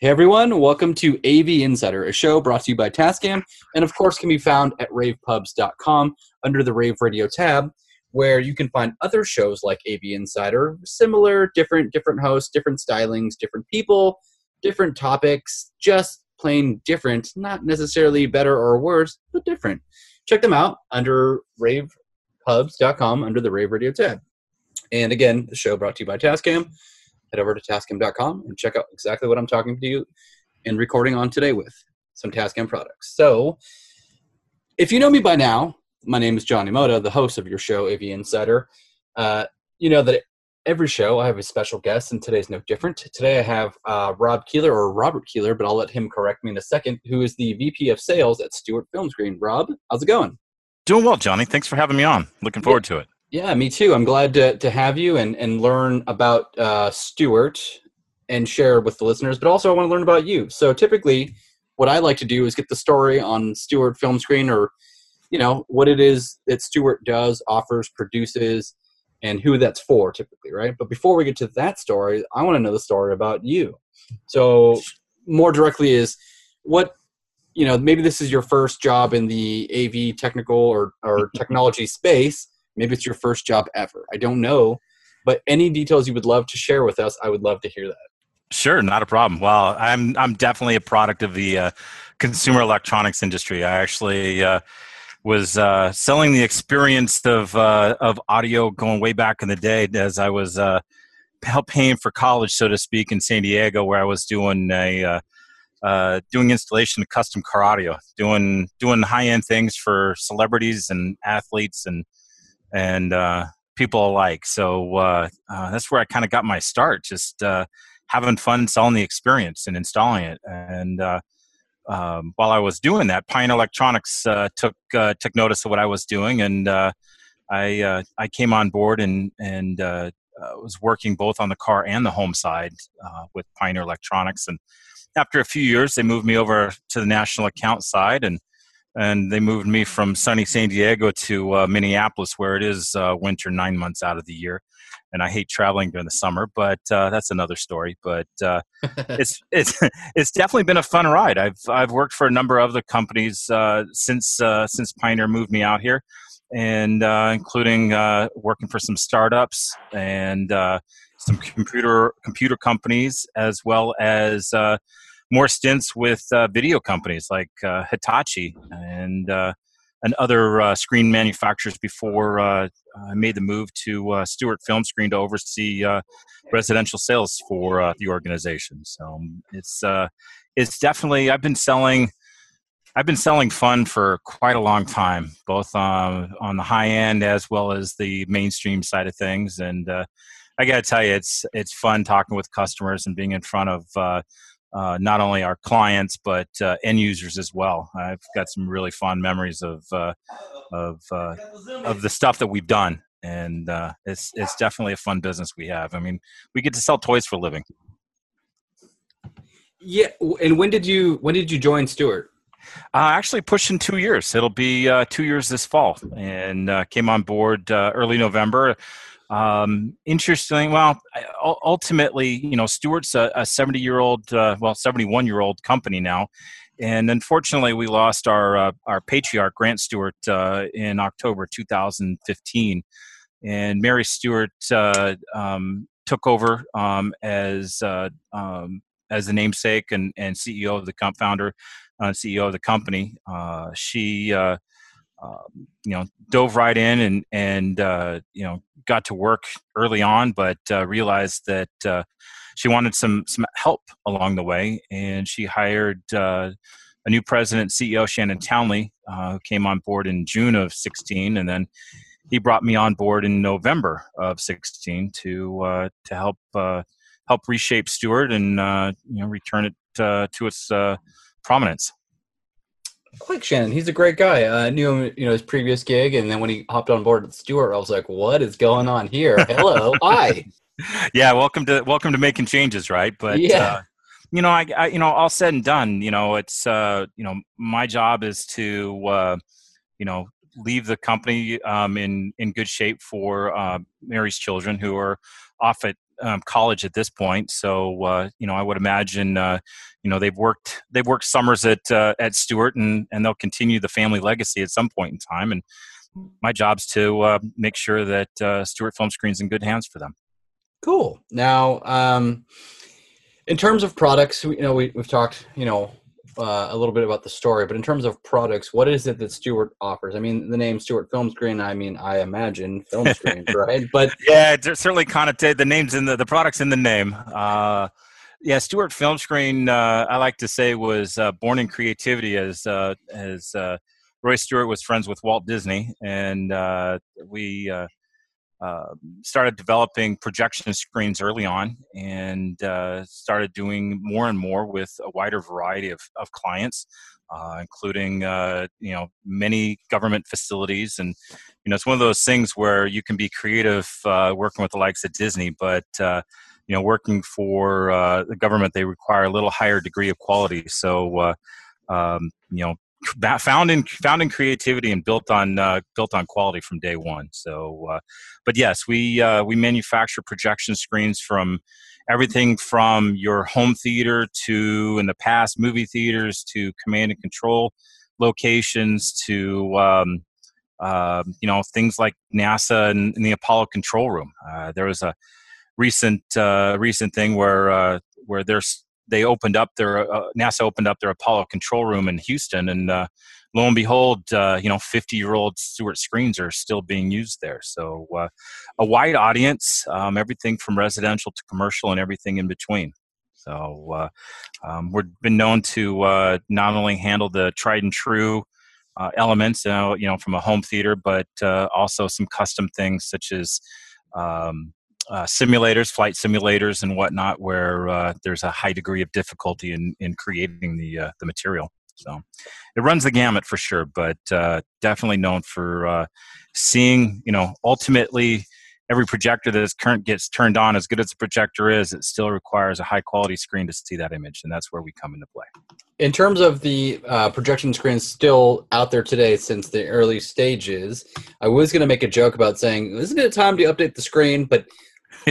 Hey everyone, welcome to AV Insider, a show brought to you by Tascam, and of course can be found at ravepubs.com under the Rave Radio tab, where you can find other shows like AV Insider, similar, different, different hosts, different stylings, different people, different topics, just plain different, not necessarily better or worse, but different. Check them out under ravepubs.com under the Rave Radio tab. And again, the show brought to you by Tascam head over to tascam.com and check out exactly what I'm talking to you and recording on today with some Tascam products. So, if you know me by now, my name is Johnny Moda, the host of your show, AV Insider. Uh, you know that every show I have a special guest, and today's no different. Today I have uh, Rob Keeler or Robert Keeler, but I'll let him correct me in a second, who is the VP of Sales at Stewart Film Screen. Rob, how's it going? Doing well, Johnny. Thanks for having me on. Looking forward yeah. to it. Yeah, me too. I'm glad to, to have you and, and learn about uh, Stewart and share with the listeners, but also I want to learn about you. So typically, what I like to do is get the story on Stewart Film Screen or, you know, what it is that Stewart does, offers, produces, and who that's for typically, right? But before we get to that story, I want to know the story about you. So more directly is what you know maybe this is your first job in the AV technical or, or technology space Maybe it's your first job ever. I don't know. But any details you would love to share with us, I would love to hear that. Sure, not a problem. Well, I'm I'm definitely a product of the uh, consumer electronics industry. I actually uh, was uh, selling the experience of uh, of audio going way back in the day as I was uh, paying for college, so to speak, in San Diego, where I was doing a uh, doing installation of custom car audio, doing doing high end things for celebrities and athletes and and uh, people alike. So uh, uh, that's where I kind of got my start, just uh, having fun selling the experience and installing it. And uh, um, while I was doing that, Pioneer Electronics uh, took took notice of what I was doing, and I I came on board and and was working both on the car and the home side with Pioneer Electronics. And after a few years, they moved me over to the national account side and and they moved me from sunny San Diego to uh, Minneapolis, where it is uh, winter nine months out of the year, and I hate traveling during the summer. But uh, that's another story. But uh, it's it's it's definitely been a fun ride. I've I've worked for a number of other companies uh, since uh, since Pioneer moved me out here, and including working for some startups and some computer computer companies, as well as more stints with uh, video companies like uh, Hitachi and uh, and other uh, screen manufacturers before uh, I made the move to uh, Stewart Film Screen to oversee residential sales for the organization. So um, it's it's definitely I've been selling. I've been selling fun for quite a long time, both on on the high end as well as the mainstream side of things. And I got to tell you, it's it's fun talking with customers and being in front of uh, not only our clients but uh, end users as well. I've got some really fond memories of uh, of uh, of the stuff that we've done, and uh, it's it's definitely a fun business we have. I mean, we get to sell toys for a living. Yeah, and when did you when did you join Stewart? Uh, actually, pushing two years. It'll be uh, two years this fall, and uh, came on board uh, early November. Um, interesting. Well, ultimately, you know, Stewart's a 70 year old, uh, well, 71 year old company now. And unfortunately, we lost our uh, our patriarch Grant Stewart uh, in October 2015, and Mary Stewart uh, um, took over um, as uh, um, as the namesake and, and CEO of the comp founder, uh, CEO of the company. she um, you know dove right in and and uh, you know got to work early on, but uh, realized that uh, she wanted some some help along the way, and she hired uh, a new president CEO Shannon Townley, uh, who came on board in June of 16, and then he brought me on board in November of 16 to uh, to help help reshape Stewart and you know return it to its prominence like Shannon. He's a great guy. Uh, I knew him, you know, his previous gig, and then when he hopped on board with Stewart, I was like, "What is going on here? Hello, hi." Yeah, welcome to welcome to making changes, right? But yeah. Uh, you know, I, I, you know, all said and done, you know, it's uh, you know, my job is to uh, you know leave the company um, in in good shape for uh, Mary's children who are off at um, college at this point, so uh, you know I would imagine uh, you know they've worked they've worked summers at uh, at Stewart, and and they'll continue the family legacy at some point in time. And my job's to uh, make sure that uh, Stewart Film Screen's in good hands for them. Cool. Now, um, in terms of products, you know, we, we've talked, you know, uh, a little bit about the story, but in terms of products, what is it that Stewart offers? I mean, the name Stewart Film Screen. I mean, I imagine film screens, right? But yeah, it's certainly connotated. The name's in the the products in the name. Uh, yeah, Stewart Film Screen. Uh, I like to say was uh, born in creativity as uh, as uh, Roy Stewart was friends with Walt Disney, and we uh, started developing projection screens early on and uh, started doing more and more with a wider variety of, of clients uh, including uh, you know many government facilities. And you know it's one of those things where you can be creative uh, working with the likes of disney but uh, you know working for the government they require a little higher degree of quality. So um, you know found in found in creativity and built on uh, built on quality from day one. So, uh, but yes, we uh, we manufacture projection screens from everything from your home theater to in the past movie theaters to command and control locations to um, uh, you know things like NASA and, and the Apollo control room. Uh, there was a recent uh, recent thing where where there's they opened up their uh, NASA opened up their Apollo control room in Houston, and uh, lo and behold, uh, you know, 50 year old Stewart screens are still being used there. So uh, a wide audience, um, everything from residential to commercial, and everything in between. So uh, um, we've been known to uh, not only handle the tried and true. elements, you know, you know, from a home theater, but also some custom things such as um, uh, simulators, flight simulators, and whatnot, where uh, there's a high degree of difficulty in, in creating the uh, the material. So it runs the gamut for sure, but uh, definitely known for uh, seeing. You know, ultimately, every projector that is current gets turned on. As good as the projector is, it still requires a high quality screen to see that image, and that's where we come into play. In terms of the uh, projection screens still out there today since the early stages, I was going to make a joke about saying, "Isn't it time to update the screen?" But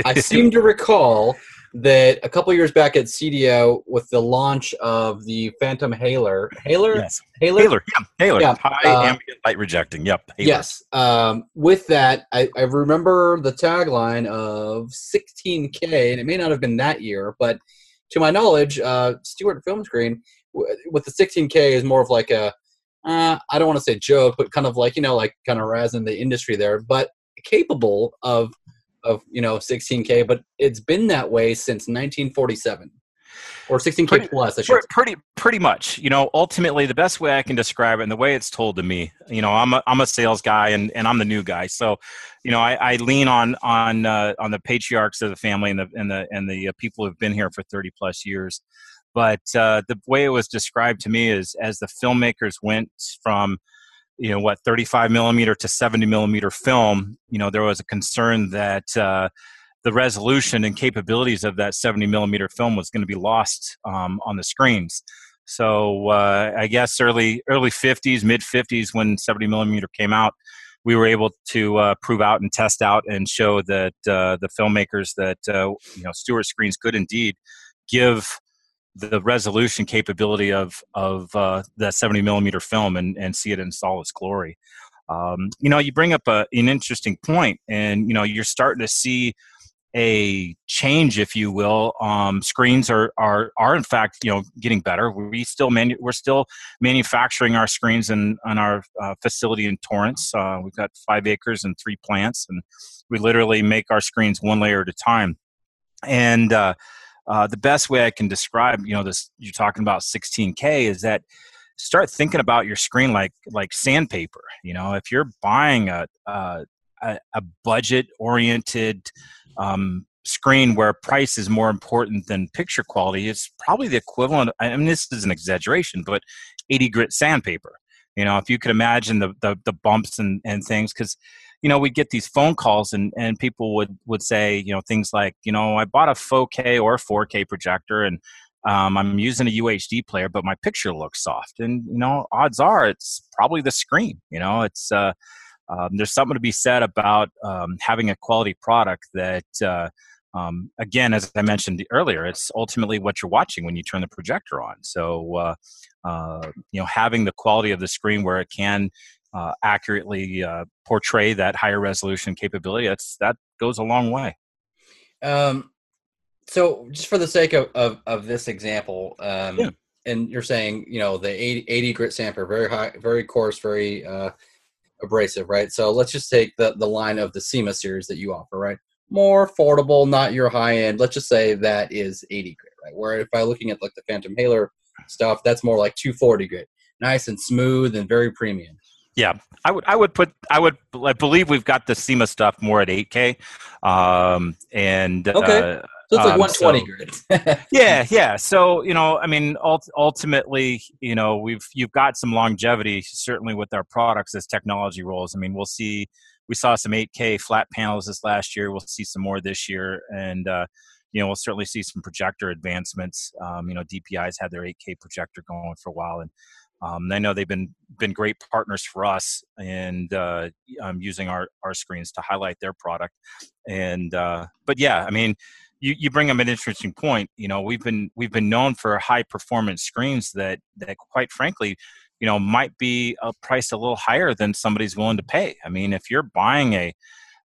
I seem to recall that a couple years back at CEDIA with the launch of the Phantom HALR, HALR, yes, HALR, HALR, yeah, HALR, yeah. high uh, ambient light rejecting. Yep. Yes. Um, with that, I, I remember the tagline of 16K, and it may not have been that year, but to my knowledge, uh, Stewart Film Screen with the 16K is more of like a uh, I don't want to say joke, but kind of like you know, like kind of razzing the industry there, but capable of of you know 16k, but it's been that way since 1947 or 16k pretty, plus. I should pretty pretty much. You know, ultimately, the best way I can describe it, and the way it's told to me, you know, I'm a, I'm a sales guy, and, and I'm the new guy, so you know, I, I lean on on uh, on the patriarchs of the family and the and the and the uh, people who've been here for 30 plus years. But uh, the way it was described to me is as the filmmakers went from you know what 35 millimeter to 70 millimeter film you know there was a concern that uh, the resolution and capabilities of that 70 millimeter film was going to be lost um, on the screens. So uh, i guess early early 50s mid 50s when 70 millimeter came out we were able to uh, prove out and test out and show that uh, the filmmakers that uh, you know Stewart screens could indeed give the resolution capability of of uh, that 70 millimeter film and, and see it in all its glory. Um, you know, you bring up a, an interesting point, and you know, you're starting to see a change, if you will. Um, screens are are are in fact, you know, getting better. We still manu- we're still manufacturing our screens in on our uh, facility in Torrance. Uh, we've got five acres and three plants, and we literally make our screens one layer at a time. And uh, uh, the best way I can describe, you know, this you're talking about 16K is that start thinking about your screen like like sandpaper. You know, if you're buying a a, a budget oriented um, screen where price is more important than picture quality, it's probably the equivalent. I mean, this is an exaggeration, but 80 grit sandpaper. You know, if you could imagine the the, the bumps and, and things, because you know, we get these phone calls and, and people would, would say, you know, things like, you know, I bought a 4K or 4K projector and um, I'm using a UHD player, but my picture looks soft. And, you know, odds are it's probably the screen, you know, it's, uh, um, there's something to be said about um, having a quality product that, uh, um, again, as I mentioned earlier, it's ultimately what you're watching when you turn the projector on. So, uh, uh, you know, having the quality of the screen where it can uh, accurately uh, portray that higher resolution capability, that's that goes a long way. Um, so, just for the sake of of, of this example, um, yeah. and you're saying, you know, the 80, 80 grit sampler, very high, very coarse, very uh, abrasive, right? So let's just take the the line of the Cima series that you offer, right? More affordable, not your high end. Let's just say that is 80 grit, right? Where if I'm looking at like the Phantom HALR stuff, that's more like 240 grit, nice and smooth and very premium. Yeah, I would. I would put. I would. I believe we've got the Cima stuff more at 8K, um, and okay. Uh, so it's like um, 120 so, grid. yeah, yeah. So you know, I mean, ult- ultimately, you know, we've you've got some longevity certainly with our products as technology rolls. I mean, we'll see. We saw some 8K flat panels this last year. We'll see some more this year, and uh, you know, we'll certainly see some projector advancements. Um, you know, DPI's had their 8K projector going for a while, and um, I know they've been been great partners for us and uh, um, using our our screens to highlight their product. And uh, but yeah, I mean, you, you bring up an interesting point. You know, we've been we've been known for high performance screens that that quite frankly, you know, might be a price a little higher than somebody's willing to pay. I mean, if you're buying a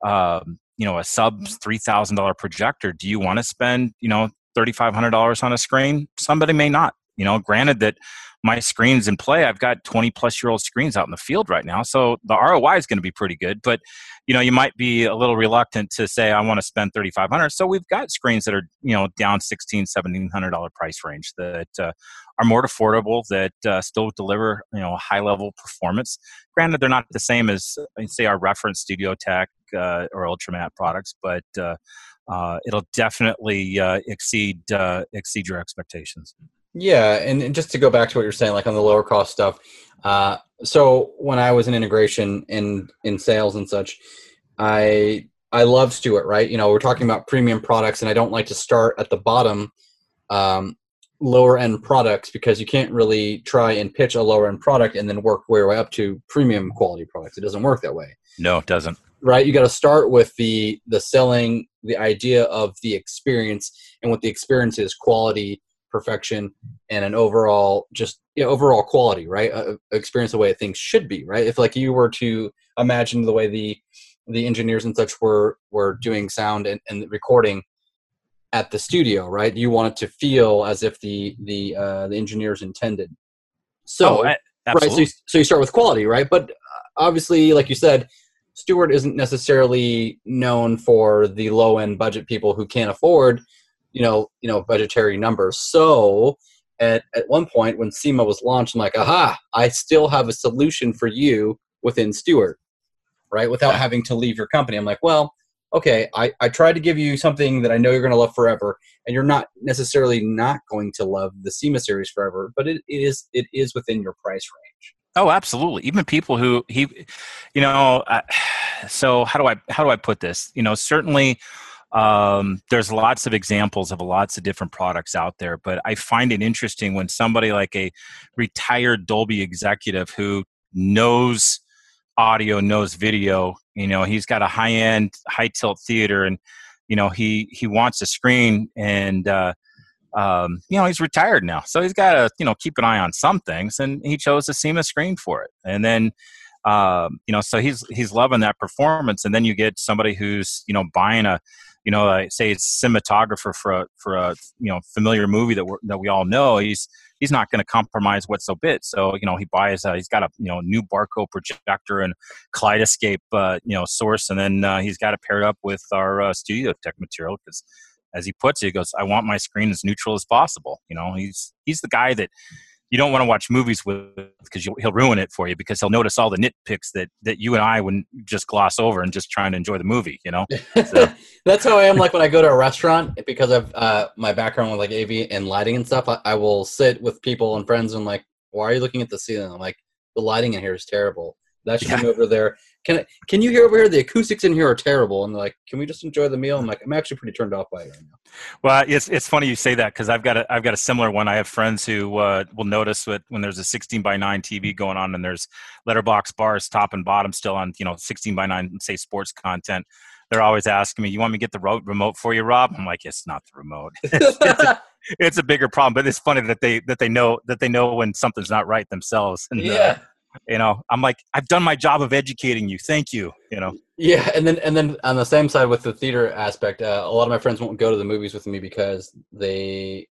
um, you know a sub three thousand dollar projector, do you want to spend you know thirty five hundred dollars on a screen? Somebody may not. You know, granted that my screens in play, I've got 20 plus year old screens out in the field right now. So the ROI is going to be pretty good. But, you know, you might be a little reluctant to say, I want to spend 3500 So we've got screens that are, you know, down 16 $1,700 price range that uh, are more affordable, that uh, still deliver, you know, high level performance. Granted, they're not the same as, uh, say, our reference StudioTek uh, or UltraMatte products, but uh, uh, it'll definitely exceed exceed your expectations. Yeah, and, and, just to go back to what you're saying, like on the lower cost stuff. Uh, so when I was in integration in in sales and such, I I love Stewart. Right, you know, we're talking about premium products, and I don't like to start at the bottom, um, lower end products because you can't really try and pitch a lower end product and then work your way up to premium quality products. It doesn't work that way. No, it doesn't. Right, you got to start with the the selling, the idea of the experience, and what the experience is: quality perfection and an overall just you know, overall quality right? Uh, experience the way things should be right? If like you were to imagine the way the the engineers and such were were doing sound and, and recording at the studio right? You want it to feel as if the the uh, the engineers intended. So oh, right so you, so you start with quality right? But uh, obviously like you said Stewart isn't necessarily known for the low end budget people who can't afford you know, you know, budgetary numbers. So at, at one point when Cima was launched, I'm like, aha, I still have a solution for you within Stewart, right? Without having to leave your company. I'm like, well, okay, I, I tried to give you something that I know you're going to love forever, and you're not necessarily not going to love the Cima series forever, but it, it is it is within your price range. Oh, absolutely. Even people who he, you know, uh, so how do I how do I put this? You know, certainly um, there's lots of examples of lots of different products out there, but I find it interesting when somebody like a retired Dolby executive who knows audio, knows video, you know, he's got a high end, high tilt theater, and you know he he wants a screen, and uh, um, you know he's retired now, so he's got to you know keep an eye on some things, and he chose a Cima screen for it, and then. Um, you know, so he's he's loving that performance, and then you get somebody who's you know buying a you know, say cinematographer for a for a you know familiar movie that we that we all know. He's he's not going to compromise what's so bit. So you know, he buys a, he's got a you know new Barco projector and Kaleidescape uh, you know source, and then uh, he's got it paired up with our uh, Studio Tech material because. As he puts it, he goes, "I want my screen as neutral as possible." You know, he's he's the guy that you don't want to watch movies with because he'll ruin it for you because he'll notice all the nitpicks that that you and I wouldn't just gloss over and just trying to enjoy the movie. You know, so. that's how I am. Like when I go to a restaurant because of uh, my background with like AV and lighting and stuff, I, I will sit with people and friends and like, why are you looking at the ceiling? I'm like, the lighting in here is terrible. That should yeah. be over there. Can I, can you hear over here? The acoustics in here are terrible. And like, can we just enjoy the meal? I'm like, I'm actually pretty turned off by it right now. Well, it's it's funny you say that because I've got a I've got a similar one. I have friends who uh, will notice that when there's a 16 by 9 TV going on and there's letterbox bars top and bottom still on you know 16 by 9 say sports content they're always asking me, "You want me to get the ro- remote for you, Rob?" I'm like, "It's not the remote. it's, a, it's, a, bigger problem." But it's funny that they that they know that they know when something's not right themselves. And, yeah. Uh, you know, I'm like, I've done my job of educating you. Thank you. You know. Yeah, and then and then on the same side with the theater aspect, uh, a lot of my friends won't go to the movies with me because they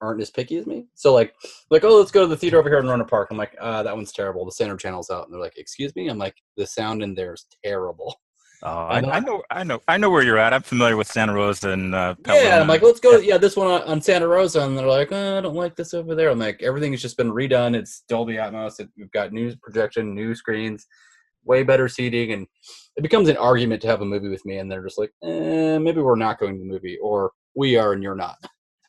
aren't as picky as me. So like, like oh, let's go to the theater over here in Rohnert Park. I'm like, uh, that one's terrible. The center channel's out, and they're like, excuse me. I'm like, the sound in there is terrible. Oh, I, I, know, I know, I know where you're at. I'm familiar with Santa Rosa and uh, yeah. I'm like, let's go. Yeah, this one on, on Santa Rosa, and they're like, oh, I don't like this over there. I'm like, everything has just been redone. It's Dolby Atmos. It, we've got new projection, new screens, way better seating, and it becomes an argument to have a movie with me, and they're just like, eh, maybe we're not going to the movie, or we are and you're not.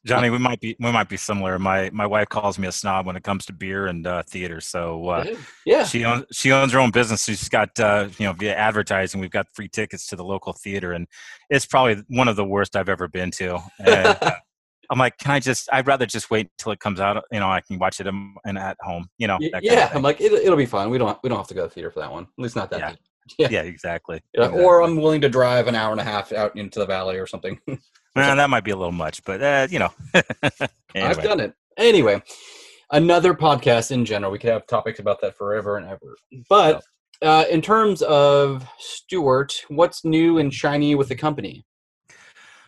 Johnny, we might be we might be similar. My my wife calls me a snob when it comes to beer and uh, theater. So uh, yeah, she owns she owns her own business. She's got uh, you know via advertising, we've got free tickets to the local theater, and it's probably one of the worst I've ever been to. And, uh, I'm like, can I just? I'd rather just wait until it comes out. You know, I can watch it in at home. You know. Yeah, I'm like, it'll, it'll be fine. We don't we don't have to go to the theater for that one. At least not that. Yeah. Yeah. yeah, exactly. Yeah, exactly. Or I'm willing to drive an hour and a half out into the valley or something. Well, that might be a little much, but uh, you know. anyway. I've done it. Anyway, another podcast in general. We could have topics about that forever and ever. But uh, in terms of Stewart, what's new and shiny with the company?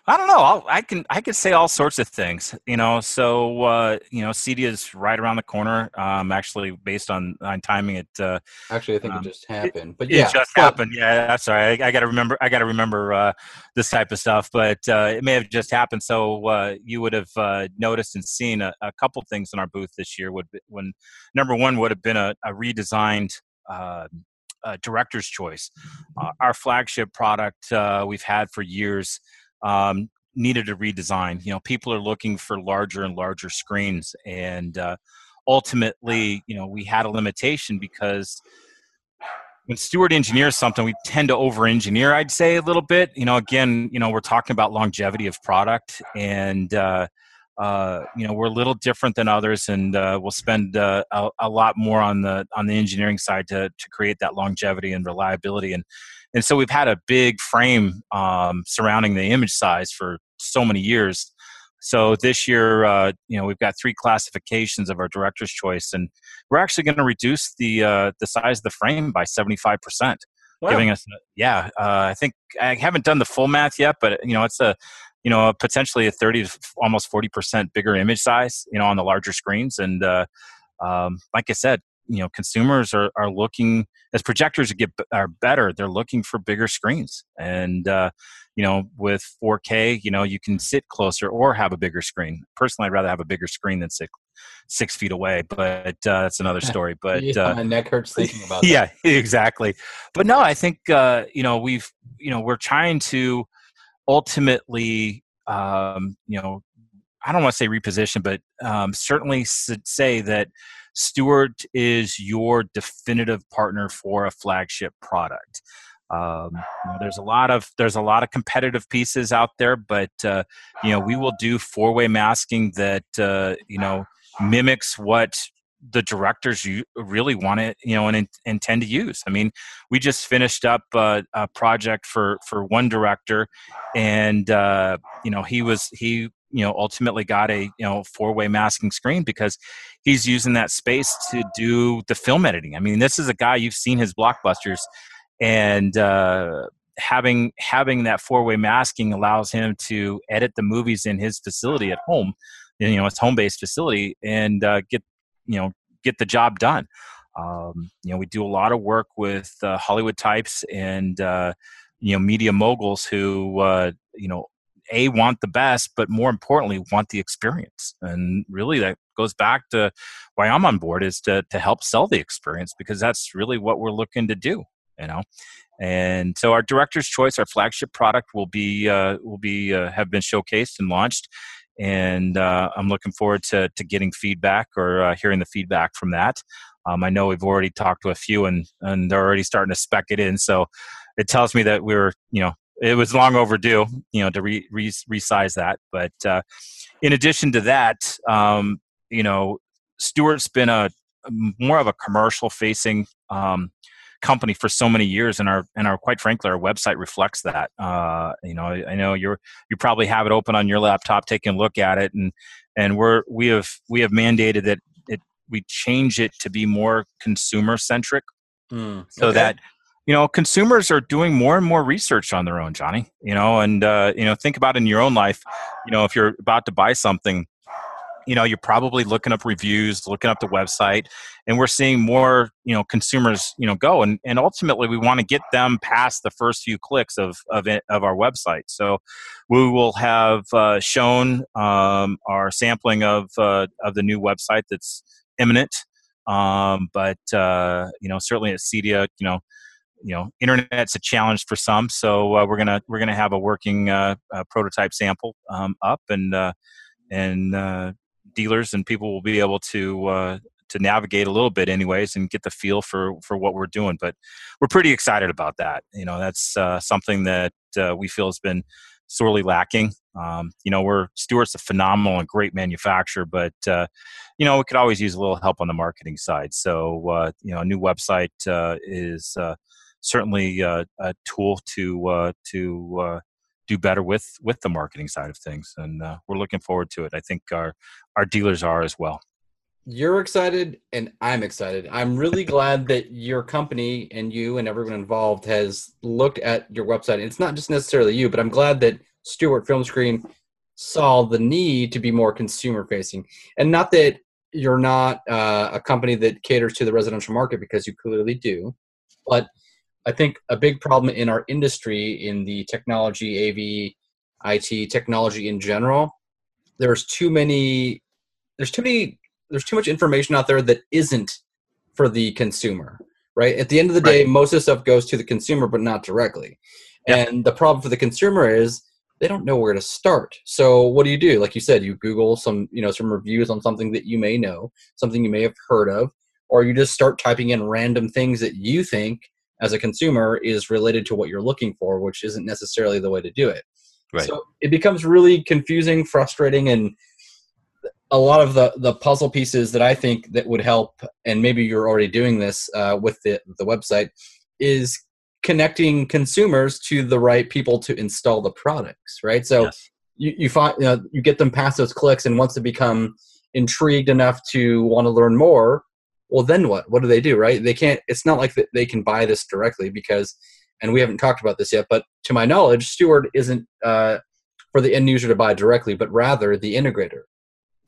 I don't know. I'll, i can I can say all sorts of things, you know. So uh, you know, CEDIA is right around the corner. Um, actually, based on on timing, it. Uh, actually, I think um, it just happened. But yeah, it just but, happened. Yeah, that's sorry. I, I got to remember. I got to remember uh, this type of stuff. But uh, it may have just happened. So uh, you would have uh, noticed and seen a, a couple things in our booth this year. Would be, when number one would have been a, a redesigned. Uh, director's choice, uh, our flagship product uh, we've had for years um, needed a redesign. You know, people are looking for larger and larger screens, and uh, ultimately, you know, we had a limitation because when Stewart engineers something, we tend to over-engineer. I'd say a little bit. You know, again, you know, we're talking about longevity of product, and uh, uh, you know, we're a little different than others, and uh, we'll spend uh, a, a, lot more on the on the engineering side to to create that longevity and reliability. And and so we've had a big frame um, surrounding the image size for so many years. So this year, uh, you know, we've got three classifications of our director's choice, and we're actually going to reduce the uh, the size of the frame by seventy five percent, giving us yeah. Uh, I think I haven't done the full math yet, but you know, it's a you know potentially a thirty to almost forty percent bigger image size, you know, on the larger screens, and uh, um, like I said, you know consumers are, are looking as projectors get are better they're looking for bigger screens. And uh, you know with 4k you know you can sit closer or have a bigger screen. Personally i'd rather have a bigger screen than sit six feet away but uh, that's another story. But yeah, uh, my neck hurts thinking about yeah exactly. But no i think uh, you know we've you know we're trying to ultimately um, you know I don't want to say reposition, but um, certainly say that Stewart is your definitive partner for a flagship product. Um, you know, there's a lot of there's a lot of competitive pieces out there, but uh, you know we will do four way masking that uh, you know mimics what the directors you really want to you know and in, intend to use i mean we just finished up uh, a project for for one director and uh, you know he was he you know ultimately got a you know four way masking screen because he's using that space to do the film editing. I mean this is a guy you've seen his blockbusters and uh, having having that four way masking allows him to edit the movies in his facility at home you know his home based facility and uh, get you know get the job done. Um, you know we do a lot of work with uh, hollywood types and uh, you know media moguls who uh, you know a want the best but more importantly want the experience. And really that goes back to why i'm on board is to, to help sell the experience because that's really what we're looking to do you know? And so our director's choice our flagship product will be uh, will be uh, have been showcased and launched. And uh, i'm looking forward to, to getting feedback or uh, hearing the feedback from that. Um, i know we've already talked to a few and and they're already starting to spec it in. So it tells me that we are you know it was long overdue, you know, to re, re, resize that. But uh, in addition to that, um, you know, Stewart's been a more of a commercial facing um, company for so many years, and our and our quite frankly, our website reflects that. Uh, you know, I, I, know you're you probably have it open on your laptop, taking a look at it, and and we're we have we have mandated that it we change it to be more consumer centric, mm, so okay. that you know consumers are doing more and more research on their own johnny you know and uh, you know think about in your own life you know if you're about to buy something you know you're probably looking up reviews looking up the website and we're seeing more you know consumers you know go and, and ultimately we want to get them past the first few clicks of of, it, of our website. So we will have uh, shown um, our sampling of uh, of the new website that's imminent um, but uh, you know certainly at cedia you know you know internet's a challenge for some so uh, we're gonna we're gonna have a working uh, prototype sample um, up and uh, and uh, dealers and people will be able to uh, to navigate a little bit anyways and get the feel for for what we're doing but we're pretty excited about that. You know that's uh, something that uh, we feel has been sorely lacking. Um, you know we're stewart's a phenomenal and great manufacturer but uh, you know we could always use a little help on the marketing side. So uh, you know a new website uh, is certainly a tool to to do better with with the marketing side of things and uh, we're looking forward to it. I think our our dealers are as well. You're excited and i'm excited. I'm really glad that your company and you and everyone involved has looked at your website. It's not just necessarily you but i'm glad that stewart film screen saw the need to be more consumer facing. And not that you're not uh, a company that caters to the residential market because you clearly do but I think a big problem in our industry, in the technology, AV, IT, technology in general, there's too many, there's too many, there's too much information out there that isn't for the consumer, right? At the end of the day, right. most of the stuff goes to the consumer, but not directly. Yep. And the problem for the consumer is they don't know where to start. So what do you do? Like you said, you Google some, you know, some reviews on something that you may know, something you may have heard of, or you just start typing in random things that you think as a consumer is related to what you're looking for, which isn't necessarily the way to do it. Right. So it becomes really confusing, frustrating, and a lot of the the puzzle pieces that I think that would help, and maybe you're already doing this uh, with the the website, is connecting consumers to the right people to install the products. Right. So yes. you you find you, know, you get them past those clicks, and once they become intrigued enough to want to learn more, well then what? What do they do right? They can't it's not like they can buy this directly because and we haven't talked about this yet but to my knowledge Stewart isn't uh, for the end user to buy directly but rather the integrator.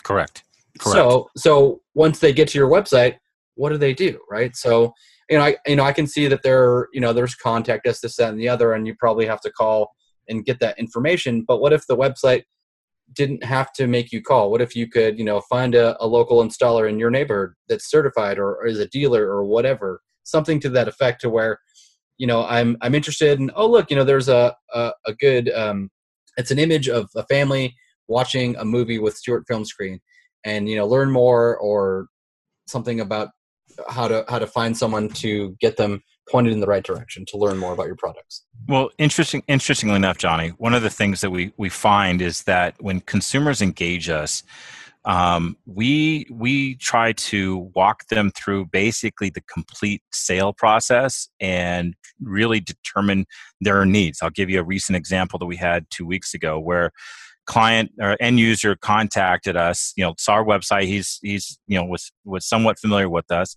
Correct. Correct. So so once they get to your website what do they do right? So you know i you know i can see that there you know there's contact us this that and the other and you probably have to call and get that information but what if the website didn't have to make you call? What if you could, you know, find a, a local installer in your neighborhood that's certified or, or, is a dealer or whatever, something to that effect to where, you know, I'm I'm interested in. Oh, look, you know, there's a a, a good. Um, it's an image of a family watching a movie with Stewart Film Screen, and you know, learn more or something about how to how to find someone to get them pointed in the right direction to learn more about your products. Well, interesting. Interestingly enough, Johnny, one of the things that we we find is that when consumers engage us, um, we we try to walk them through basically the complete sale process and really determine their needs. I'll give you a recent example that we had two weeks ago where client or end user contacted us you know saw our website he's he's you know was was somewhat familiar with us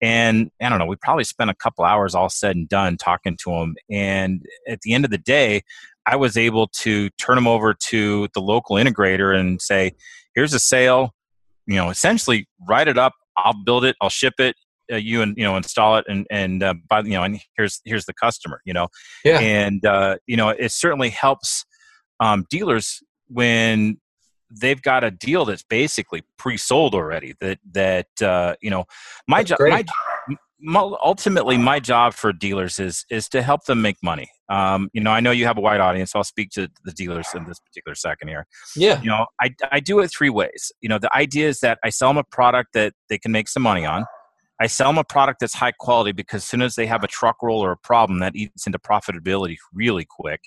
and I don't know, we probably spent a couple hours all said and done talking to him. And at the end of the day, I was able to turn him over to the local integrator and say, here's a sale, you know, essentially write it up. I'll build it. I'll ship it. Uh, you and you know install it and and uh, by you know and here's here's the customer you know yeah and uh, you know it certainly helps um, dealers when they've got a deal that's basically pre-sold already. That that uh, you know, my job, my, ultimately my job for dealers is is to help them make money. Um, you know, I know you have a wide audience. So I'll speak to the dealers in this particular second here. Yeah. You know, I I do it three ways. You know, the idea is that I sell them a product that they can make some money on. I sell them a product that's high quality because as soon as they have a truck roll or a problem, that eats into profitability really quick.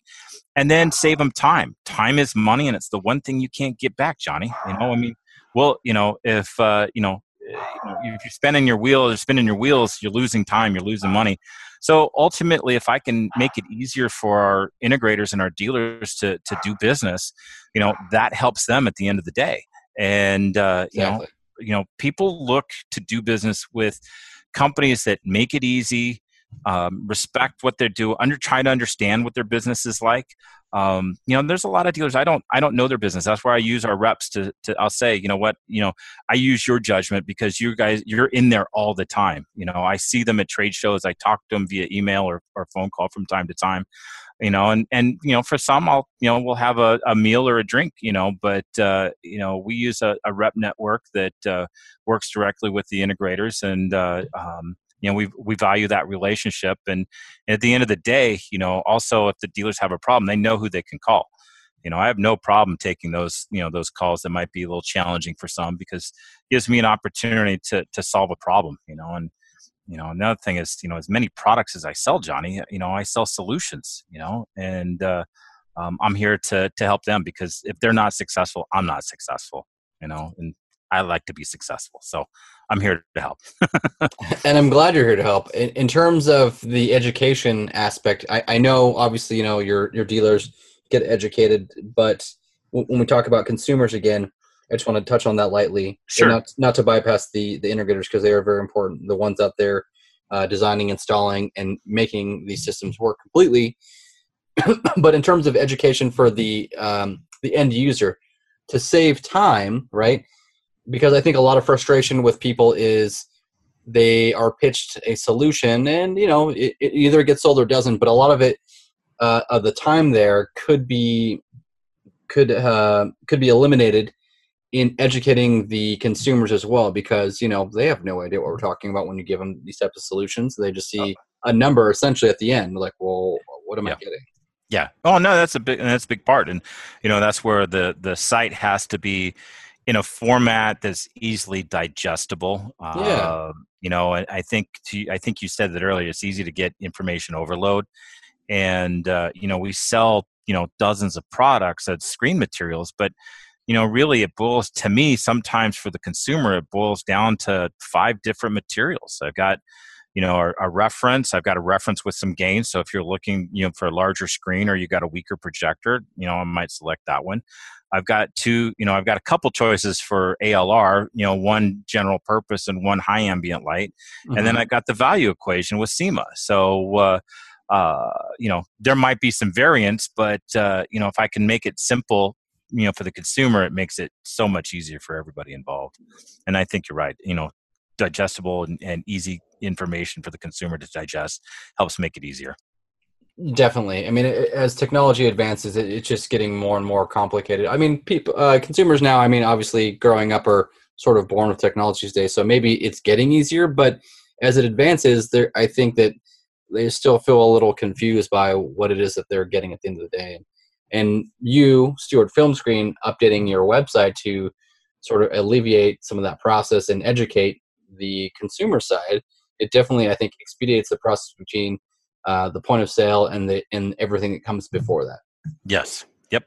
And then save them time. Time is money, and it's the one thing you can't get back, Johnny. You know, I mean, well, you know, if uh, you know, if you're spinning your wheels, you're spinning your wheels, you're losing time, you're losing money. So ultimately, if I can make it easier for our integrators and our dealers to to do business, you know, that helps them at the end of the day. And uh, you know, you know, people look to do business with companies that make it easy, um, respect what they do, under try to understand what their business is like. Um, you know, there's a lot of dealers I don't I don't know their business. That's where I use our reps to to I'll say, you know what, you know, I use your judgment because you guys you're in there all the time. You know, I see them at trade shows. I talk to them via email or, or phone call from time to time. You know, and and you know, for some, I'll you know we'll have a, a meal or a drink. You know, but uh, you know we use a, a rep network that uh, works directly with the integrators, and uh, um, you know we we value that relationship and, at the end of the day you know also if the dealers have a problem they know who they can call. You know i have no problem taking those you know those calls that might be a little challenging for some because it gives me an opportunity to to solve a problem you know and you know another thing is you know as many products as i sell johnny you know i sell solutions you know and uh, um, i'm here to to help them because if they're not successful i'm not successful you know and I like to be successful. So I'm here to help. and I'm glad you're here to help. In, in terms of the education aspect, I, I, know obviously you know your your dealers get educated, but when we talk about consumers again, I just want to touch on that lightly. Sure. Not not to bypass the the integrators because they are very important. The ones out there uh, designing, installing, and making these systems work completely. but in terms of education for the um, the end user, to save time, right? Because I think a lot of frustration with people is they are pitched a solution and you know it, it either gets sold or doesn't but a lot of it uh, of the time there could be could uh, could be eliminated in educating the consumers as well because you know they have no idea what we're talking about when you give them these types of solutions. They just see a number essentially at the end like well what am yeah. i getting? Yeah. Oh no that's a big that's a big part. And you know that's where the the site has to be in a format that's easily digestible. Yeah. Uh, you know, I, I think to, I think you said that earlier. It's easy to get information overload, and uh, you know we sell you know dozens of products as screen materials, but you know really it boils to me sometimes for the consumer it boils down to five different materials. I've got you know a, a, reference i've got a reference with some gains so if you're looking you know for a larger screen or you got a weaker projector you know i might select that one I've got two, you know, I've got a couple choices for ALR, you know, one general purpose and one high ambient light. Mm-hmm. And then mm-hmm. I got the value equation with Cima. So, uh, uh, you know, there might be some variance, but, uh, you know, if I can make it simple, you know, for the consumer, it makes it so much easier for everybody involved. And I think you're right. You know, digestible and, and easy information for the consumer to digest helps make it easier. Definitely. I mean, as technology advances, it's just getting more and more complicated. I mean, people, uh, consumers now. I mean, obviously, growing up are sort of born with technology days, so maybe it's getting easier. But as it advances, there, I think that they still feel a little confused by what it is that they're getting at the end of the day. And you, Stewart Film Screen, updating your website to sort of alleviate some of that process and educate the consumer side, it definitely, I think, expedites the process between uh, the point of sale and the and everything that comes before that. Yes. Yep.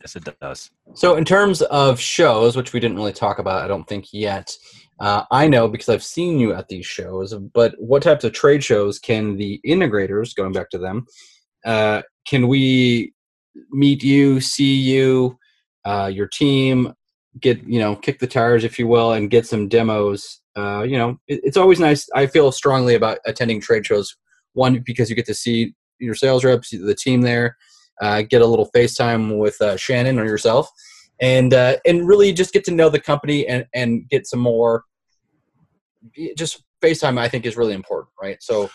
Yes, it does. So, in terms of shows, which we didn't really talk about, I don't think yet. Uh, I know because I've seen you at these shows. But what types of trade shows can the integrators, going back to them, uh, can we meet you, see you, uh, your team, get you know, kick the tires, if you will, and get some demos uh, you know, it, it's always nice. I feel strongly about attending trade shows one because you get to see your sales reps, the team there, uh, get a little FaceTime with uh, Shannon or yourself, and uh, and really just get to know the company and and get some more. Just FaceTime, I think, is really important, right? So.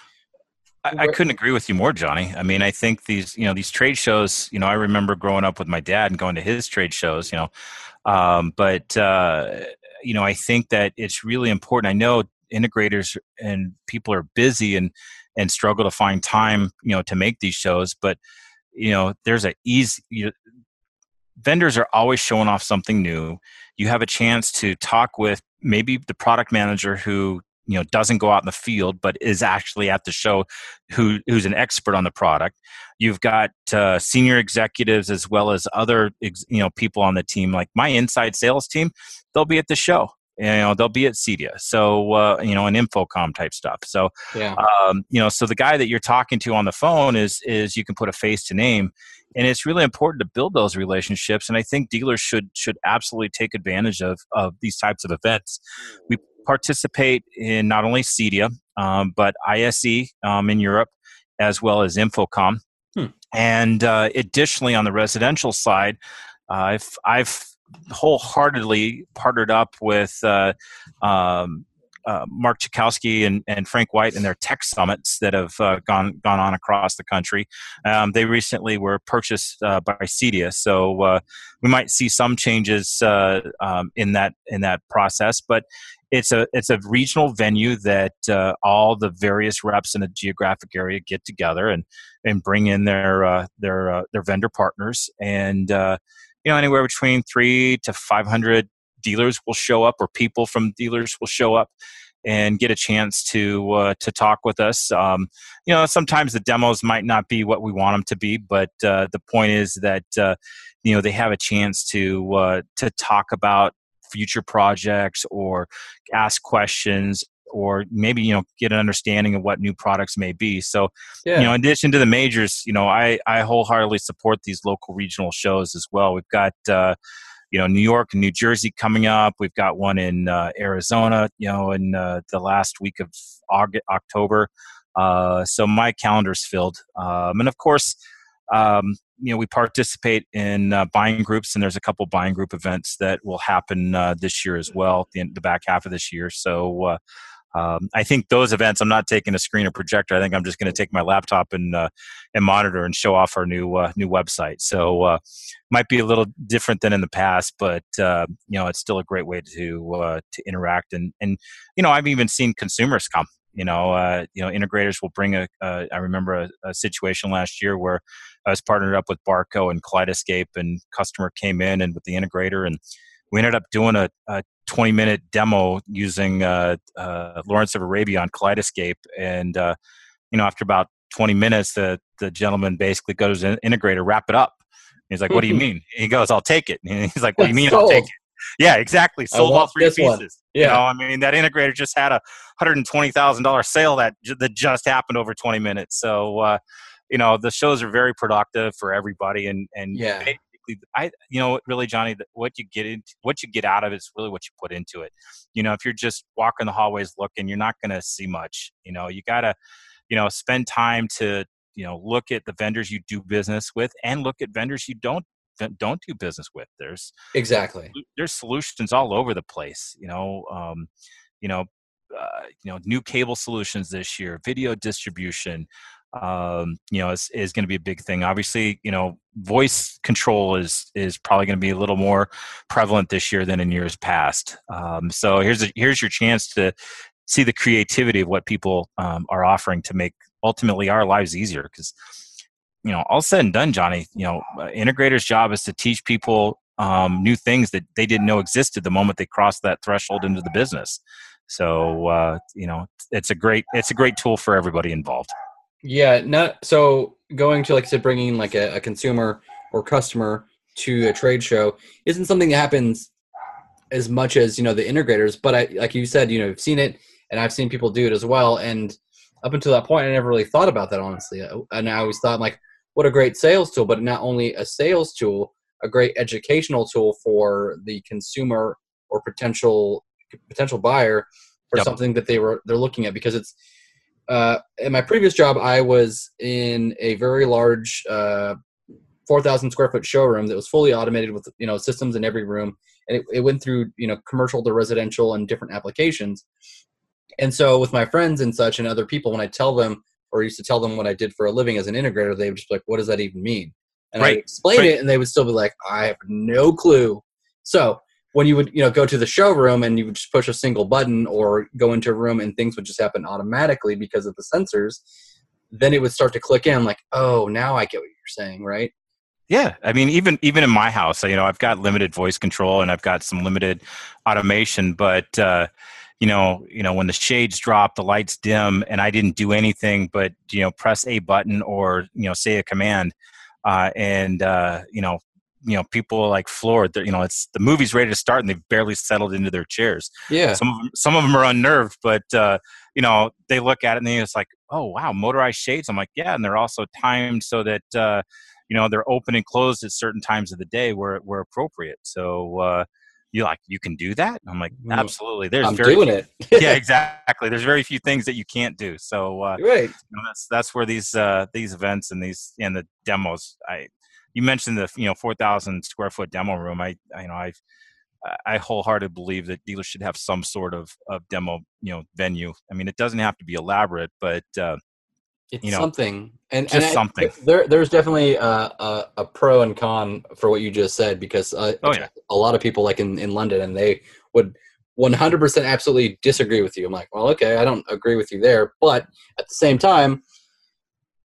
I, couldn't agree with you more, Johnny. I mean, I think these, you know, these trade shows. You know, I remember growing up with my dad and going to his trade shows. You know, um, but uh, you know, I think that it's really important. I know integrators and people are busy and and struggle to find time you know to make these shows but you know there's a easy you vendors are always showing off something new you have a chance to talk with maybe the product manager who you know doesn't go out in the field but is actually at the show who who's an expert on the product. You've got uh, senior executives as well as other you know people on the team like my inside sales team they'll be at the show you know they'll be at cedia. So uh, you know an InfoComm type stuff. So Yeah. um, you know so the guy that you're talking to on the phone is is you can put a face to name and it's really important to build those relationships and i think dealers should should absolutely take advantage of of these types of events. We participate in not only cedia um, but ise um, in europe as well as InfoComm Hmm. and uh, additionally on the residential side i've i've wholeheartedly partnered up with uh, um, uh, Mark Chakowski and, and Frank White and their tech summits that have uh, gone gone on across the country. Um, they recently were purchased uh, by Cedia, so uh, we might see some changes uh, um, in that in that process. But it's a it's a regional venue that uh, all the various reps in a geographic area get together and and bring in their their their vendor partners and you know anywhere between three to five hundred dealers will show up or people from dealers will show up and get a chance to uh, to talk with us. Um, you know, sometimes the demos might not be what we want them to be, but uh, the point is that uh, you know they have a chance to uh, to talk about future projects or ask questions or maybe you know get an understanding of what new products may be. So Yeah. you know in addition to the majors you know i i wholeheartedly support these local regional shows as well. We've got uh you know new york and new jersey coming up. We've got one in uh, arizona you know in uh, the last week of August, october. Uh, so my calendar's filled. Um, and of course um, you know we participate in uh, buying groups and there's a couple buying group events that will happen uh, this year as well the, the back half of this year so uh, um, I think those events. I'm not taking a screen or projector. I think I'm just going to take my laptop and uh, and monitor and show off our new uh, new website. So uh, might be a little different than in the past, but you know it's still a great way to to interact and and you know I've even seen consumers come. You know, uh, you know, integrators will bring a. Uh, I remember a, a situation last year where I was partnered up with Barco and Kaleidoscape, and customer came in and with the integrator, and we ended up doing a, a 20 minute demo using uh, uh, Lawrence of Arabia on Kaleidoscape. And, uh, you know, after about 20 minutes, the, the gentleman basically goes to integrator, wrap it up. He's like, what do you mean? He goes, I'll take it. And he's like, what do you mean I'll take it? Yeah, exactly. Sold all three pieces. one. You Yeah. know, I mean, that integrator just had a $120,000 sale that, that just happened over 20 minutes. So, uh, you know, the shows are very productive for everybody. And, and Yeah. basically, I, you know, really, Johnny, what you get into, what you get out of it is really what you put into it. You know, if you're just walking the hallways looking, you're not going to see much. You know, you got to, you know, spend time to, you know, look at the vendors you do business with and look at vendors you don't don't do business with. There's Exactly. there's solutions all over the place. You know, um, you know, uh, you know, new cable solutions this year, video distribution. Um, you know, is, is going to be a big thing. Obviously, you know, voice control is is probably going to be a little more prevalent this year than in years past. Um, so here's a, here's your chance to see the creativity of what people um, are offering to make ultimately our lives easier because you know all said and done johnny you know uh, integrator's job is to teach people um, new things that they didn't know existed the moment they crossed that threshold into the business so uh, you know it's a great it's a great tool for everybody involved Yeah, not so going to like I said, bringing like a, a consumer or customer to a trade show isn't something that happens as much as you know the integrators. But I, like you said, you know, I've seen it, and I've seen people do it as well. And up until that point, I never really thought about that honestly. Uh, and I always thought like, what a great sales tool, but not only a sales tool, a great educational tool for the consumer or potential potential buyer for Yep. something that they were they're looking at because it's uh, in my previous job, I was in a very large, uh, four thousand square foot showroom that was fully automated with you know systems in every room, and it, it went through you know commercial to residential and different applications. And so, with my friends and such and other people, when I tell them or used to tell them what I did for a living as an integrator, they would just be like, "What does that even mean?" And I Right. would explain Right. it, and they would still be like, "I have no clue." So when you would you know go to the showroom and you would just push a single button or go into a room and things would just happen automatically because of the sensors then it would start to click in like oh now i get what you're saying right? Yeah, I mean, even even in my house, you know, I've got limited voice control and I've got some limited automation, but uh, you know, you know, when the shades drop, the lights dim, and I didn't do anything but you know press a button or you know say a command, uh, and uh, you know you know people like floored. They're, you know, it's the movie's ready to start and they've barely settled into their chairs. Yeah. Some of them, some of them are unnerved, but uh, you know they look at it and they it's like, oh wow, motorized shades. I'm like, yeah, and they're also timed so that uh, you know they're open and closed at certain times of the day where where appropriate. So. Uh, you like you can do that i'm like Mm. absolutely there's I'm very doing few- it. yeah exactly there's very few things that you can't do so uh Right. you know, that's that's where these uh these events and these and the demos i you mentioned the you know 4000 square foot demo room i, I you know i i wholeheartedly believe that dealers should have some sort of of demo you know venue i mean it doesn't have to be elaborate but uh It's you know, something, and just and I- something. There, there's definitely a, a, a pro and con for what you just said because uh, Oh, yeah. a lot of people like in, in London and they would 100% absolutely disagree with you. I'm like, well, okay, I don't agree with you there, but at the same time,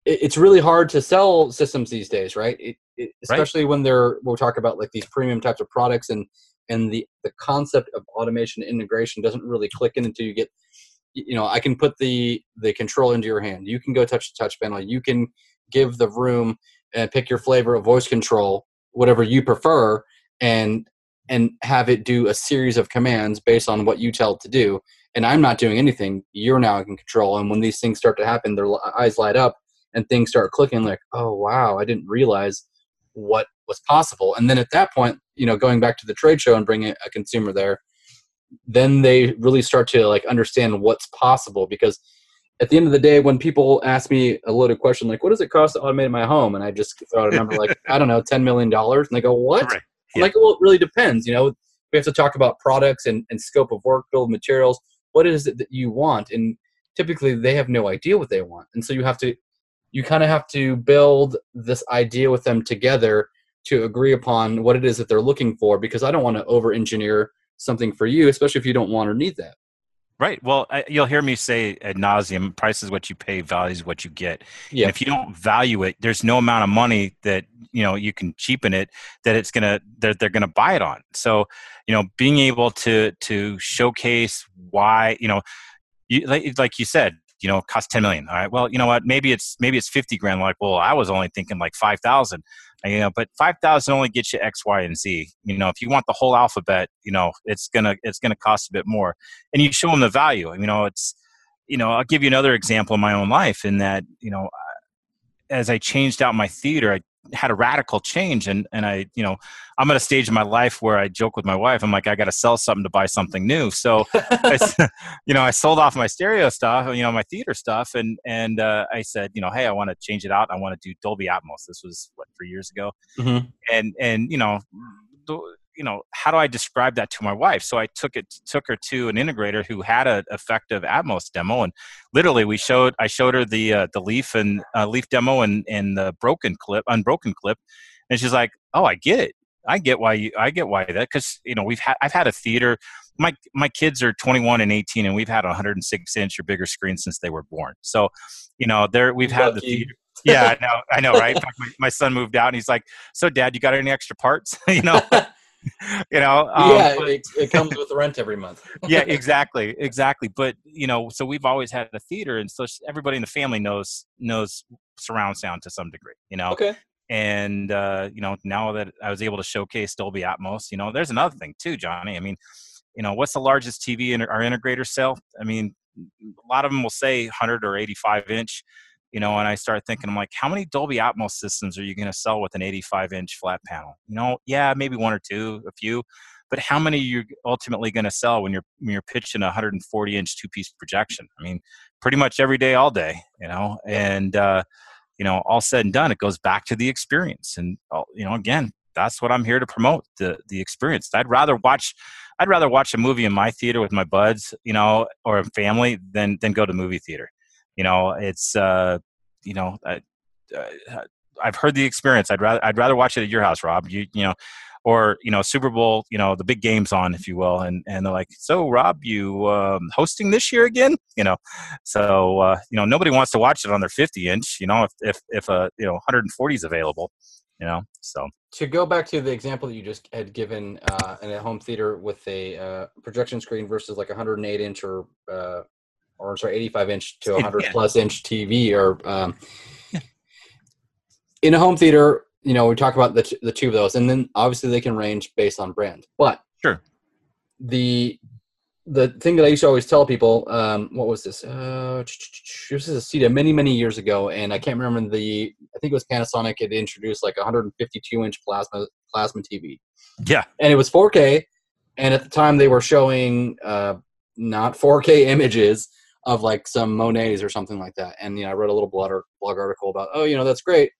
it, it's really hard to sell systems these days, right? It, it, Right. especially when they're we'll talk about like these premium types of products and and the the concept of automation integration doesn't really click in until you get you know i can put the the control into your hand. You can go touch the touch panel. You can give the room and pick your flavor of voice control whatever you prefer and and have it do a series of commands based on what you tell it to do. And i'm not doing anything. You're now in control. And when these things start to happen their eyes light up and things start clicking like oh wow. I didn't realize what was possible. And then at that point you know going back to the trade show and bringing a consumer there then they really start to like understand what's possible. Because at the end of the day when people ask me a loaded question like what does it cost to automate my home? And i just throw out a number like i don't know 10 million dollars and they go what? Right. I'm Yeah. like well it really depends you know? We have to talk about products and, and scope of work build materials. What is it that you want? And typically they have no idea what they want. And so you have to you kind of have to build this idea with them together to agree upon what it is that they're looking for because i don't want to over engineer something for you especially if you don't want or need that. Right well I, you'll hear me say ad nauseum price is what you pay value is what you get. Yeah. And if you don't value it, there's no amount of money that you know you can cheapen it that it's gonna that they're gonna buy it on. So you know, being able to to showcase why you know, you, like, like you said, you know, cost ten million. All right, well, you know what? Maybe it's maybe it's fifty grand. Like, well, I was only thinking like five thousand. You know, but five thousand only gets you X, Y, and Z. You know, if you want the whole alphabet, you know, it's gonna it's gonna cost a bit more. And you show them the value. You know, it's you know, I'll give you another example in my own life in that, you know, as I changed out my theater, I had a radical change and, and I, you know, I'm at a stage in my life where I joke with my wife, I'm like, I got to sell something to buy something new. So, you know, I sold off my stereo stuff, you know, my theater stuff. And, and uh, I said, you know, Hey, I want to change it out. I want to do Dolby Atmos. This was what, three years ago Mhm. and and you know you know how do i describe that to my wife? So i took it took her to an integrator who had an effective atmos demo and literally we showed i showed her the uh, the leaf and uh, leaf demo and and the broken clip unbroken clip and she's like oh i get it. I get why you i get why that because you know we've had i've had a theater my my kids are 21 and 18 and we've had a 106 inch or bigger screen since they were born. So you know there we've had the theater yeah, I know, I know, right? My, my son moved out, and he's like, "So, Dad, you got any extra parts?" you know, you know. um, yeah but- it, it comes with rent every month yeah, exactly, exactly. But you know, so we've always had a theater, and so everybody in the family knows knows surround sound to some degree. You know, okay and uh, you know, now that I was able to showcase Dolby Atmos, you know, there's another thing too, Johnny. I mean, you know, what's the largest TV in our integrator sell? I mean, a lot of them will say 100 or 85 inch. You know, and I start thinking, I'm like, how many Dolby Atmos systems are you going to sell with an 85 inch flat panel? You know, yeah, maybe one or two, a few, but how many you're you ultimately going to sell when you're when you're pitching a 140 inch two piece projection? I mean, pretty much every day, all day. You know, and uh, you know, all said and done, it goes back to the experience. And uh, you know, again, that's what I'm here to promote the the experience. I'd rather watch, I'd rather watch a movie in my theater with my buds, you know, or a family than than go to movie theater. You know, it's uh, you know, I, uh, I've heard the experience. I'd rather I'd rather watch it at your house, Rob. You you know. Or you know Super Bowl, you know the big games on, if you will, and and they're like, so Rob, you um, hosting this year again? You know, so uh, you know nobody wants to watch it on their 50 inch. You know, if if if a you know 140 is available, you know. So to go back to the example that you just had given uh, in a home theater with a uh, projection screen versus like a 108 inch or uh, or sorry 85 inch to 100 Yeah. plus inch TV or um, in a home theater you know, we talk about the t- the two of those, and then obviously they can range based on brand. But Sure. the the thing that I used to always tell people, um, what was this? Uh, this is a CEDIA many many years ago, and I can't remember the. I think it was Panasonic. It introduced like 152 inch plasma plasma TV, Yeah. and it was 4K. And at the time, they were showing uh, not 4K images of like some Monets or something like that. And you know, I wrote a little blog, blog article about, oh, you know, that's great,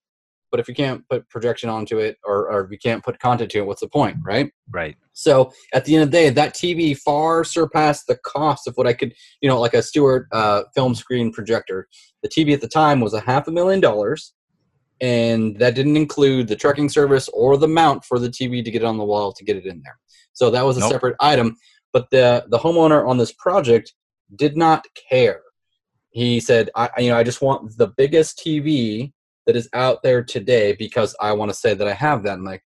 but if you can't put projection onto it, or, or if you can't put content to it, what's the point, right? Right. So at the end of the day, that TV far surpassed the cost of what I could, you know, like a Stewart uh, film screen projector. The TV at the time was a half a million dollars, and that didn't include the trucking service or the mount for the TV to get it on the wall to get it in there. So that was a Nope. separate item. But the the homeowner on this project did not care. He said, I, you know, I just want the biggest TV that is out there today because I want to say that I have that. And like,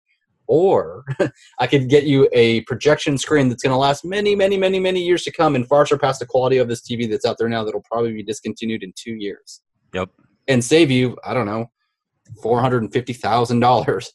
or I could get you a projection screen that's going to last many, many, many, many years to come and far surpass the quality of this TV that's out there now that'll probably be discontinued in two years. Yep. And save you, I don't know, four hundred and fifty thousand dollars.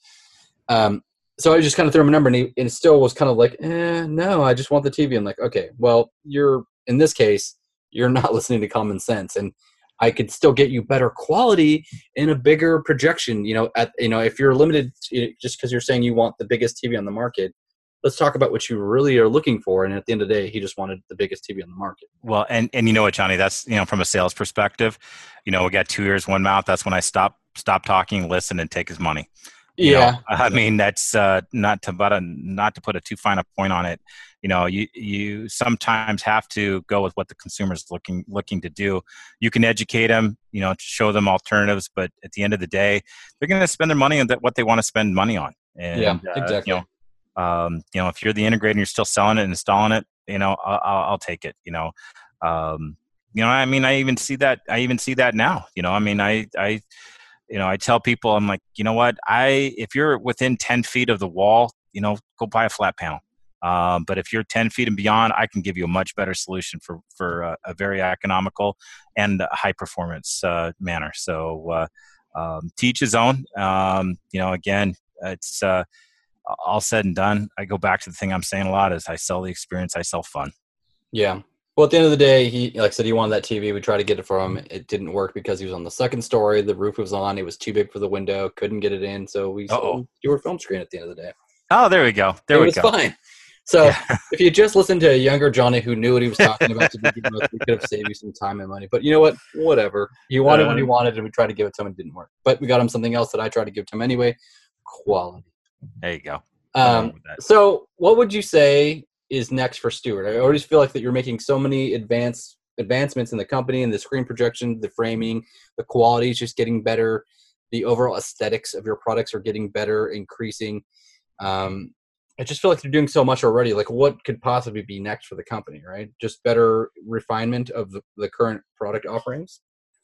Um, so I just kind of threw him a number, and, he, and still was kind of like, eh, no, I just want the TV. I'm like, okay, well, you're in this case, you're not listening to common sense, and I could still get you better quality in a bigger projection. You know, at you know, if you're limited to, just because you're saying you want the biggest TV on the market, let's talk about what you really are looking for. And at the end of the day, he just wanted the biggest TV on the market. Well, and and you know what, Johnny? That's you know from a sales perspective, you know we got two ears, one mouth. That's when I stop stop talking, listen, and take his money. You know, Yeah, I mean that's uh, not to but a, not to put a too fine a point on it. You know, you you sometimes have to go with what the consumer's looking looking to do. You can educate them, you know, show them alternatives, but at the end of the day, they're going to spend their money on that what they want to spend money on. And, Yeah, uh, exactly. You know, um, you know, if you're the integrator and you're still selling it and installing it, you know, I'll, I'll, I'll take it. You know, um, you know, I mean, I even see that. I even see that now. You know, I mean, I, I, you know, I tell people, I'm like, you know what, I, if you're within 10 feet of the wall, you know, go buy a flat panel. Um, but if you're 10 feet and beyond, I can give you a much better solution for for uh, a very economical and high performance uh, manner. So, uh, um, teach his own. Um, you know, again, it's uh, all said and done. I go back to the thing I'm saying a lot is I sell the experience, I sell fun. Yeah. Well, at the end of the day, he like I said he wanted that TV. We tried to get it for him. It didn't work because he was on the second story. The roof was on. It was too big for the window. Couldn't get it in. So we sold your film screen at the end of the day. Oh, there we go. There it we was go. fine. So Yeah. if you just listened to a younger Johnny who knew what he was talking about to begin with, we could have saved you some time and money. But you know what? Whatever. He wanted what he Uh. wanted, and we tried to give it to him. and It didn't work. But we got him something else that I tried to give to him anyway. Quality. There you go. Um, so, what would you say is next for Stewart? I always feel like that you're making so many advance advancements in the company and the screen projection, the framing, the quality is just getting better. The overall aesthetics of your products are getting better, increasing. Um, I just feel like they're doing so much already. Like, what could possibly be next for the company? Right? Just better refinement of the, the current product offerings.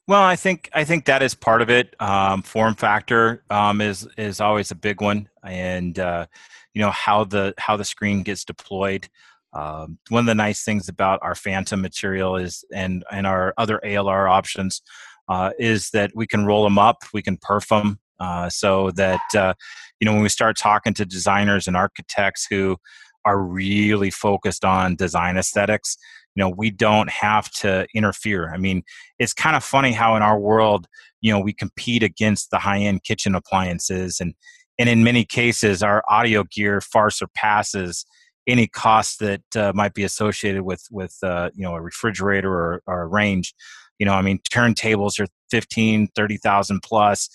Well, I think I think that is part of it. Um, form factor um, is is always a big one, and uh, you know how the how the screen gets deployed. Um, one of the nice things about our Phantom material is, and and our other ALR options, uh, is that we can roll them up, we can perf them, uh, so that uh, you know when we start talking to designers and architects who are really focused on design aesthetics, you know we don't have to interfere. I mean, it's kind of funny how in our world, you know, we compete against the high-end kitchen appliances, and and in many cases, our audio gear far surpasses any cost that uh, might be associated with with uh, you know a refrigerator or, or a range. You know, I mean, turntables are 15, 30,000 plus.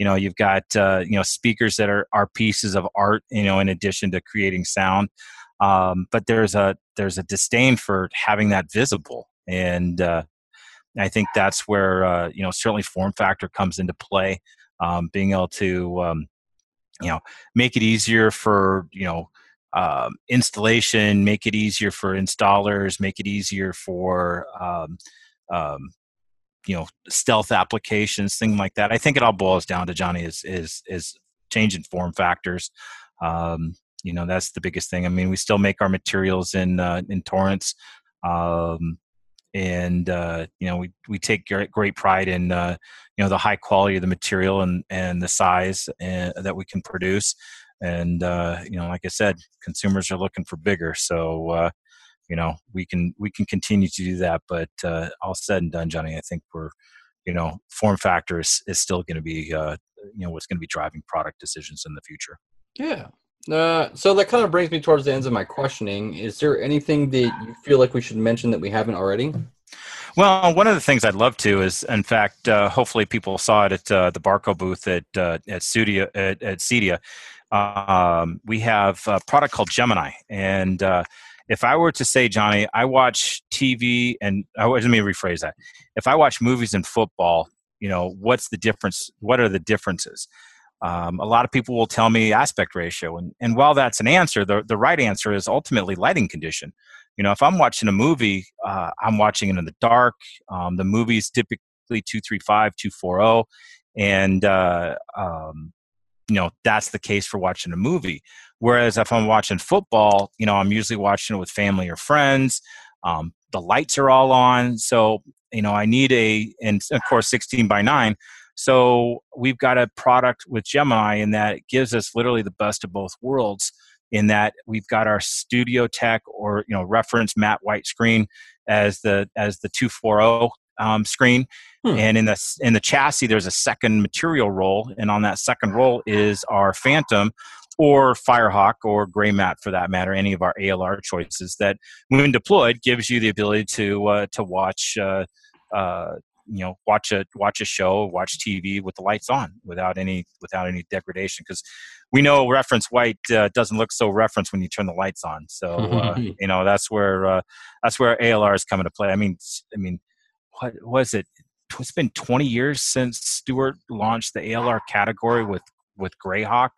You know, you've got uh, you know speakers that are are pieces of art. You know, in addition to creating sound, um, but there's a there's a disdain for having that visible, and uh, I think that's where uh, you know certainly form factor comes into play. Um, being able to um, you know make it easier for you know um, installation, make it easier for installers, make it easier for um, um, you know stealth applications, things like that. I think it all boils down to Johnny is is is changing form factors. Um, you know that's the biggest thing. I mean, we still make our materials in uh, in Torrance. Um, and uh, you know we we take great pride in uh, you know the high quality of the material and and the size and, uh, that we can produce. And uh, you know, like I said, consumers are looking for bigger. So uh, you know we can we can continue to do that. But uh, all said and done, Johnny, I think we're you know form factor is, is still going to be uh, you know what's going to be driving product decisions in the future. Yeah, uh, so that kind of brings me towards the ends of my questioning. Is there anything that you feel like we should mention that we haven't already? Well, one of the things I'd love to is, in fact, uh, hopefully people saw it at uh, the Barco booth at uh, at Studio at, at CEDIA. Um, we have a product called Gemini, and uh, if I were to say, Johnny, I watch TV, and oh, let me rephrase that. If I watch movies and football, you know, what's the difference? What are the differences? Um, a lot of people will tell me aspect ratio, and, and while that's an answer, the, the right answer is ultimately lighting condition. You know, if I'm watching a movie, uh, I'm watching it in the dark. Um, the movie's typically 235, 240, and uh, um, you know that's the case for watching a movie. Whereas if I'm watching football, you know, I'm usually watching it with family or friends. Um, the lights are all on, so you know I need a, and of course 16 by 9 so we've got a product with Gemini in that it gives us literally the best of both worlds. In that we've got our StudioTek or you know reference matte white screen as the as the 240 um, screen, hmm. and in the in the chassis there's a second material roll, and on that second roll is our Phantom or Firehawk or Gray Mat for that matter, any of our ALR choices that when deployed gives you the ability to uh, to watch. Uh, uh, you know watch a watch a show watch tv with the lights on without any without any degradation because we know reference white uh, doesn't look so reference when you turn the lights on so uh, you know that's where uh, that's where alr is coming to play i mean i mean what was it it's been 20 years since Stewart launched the alr category with with grayhawk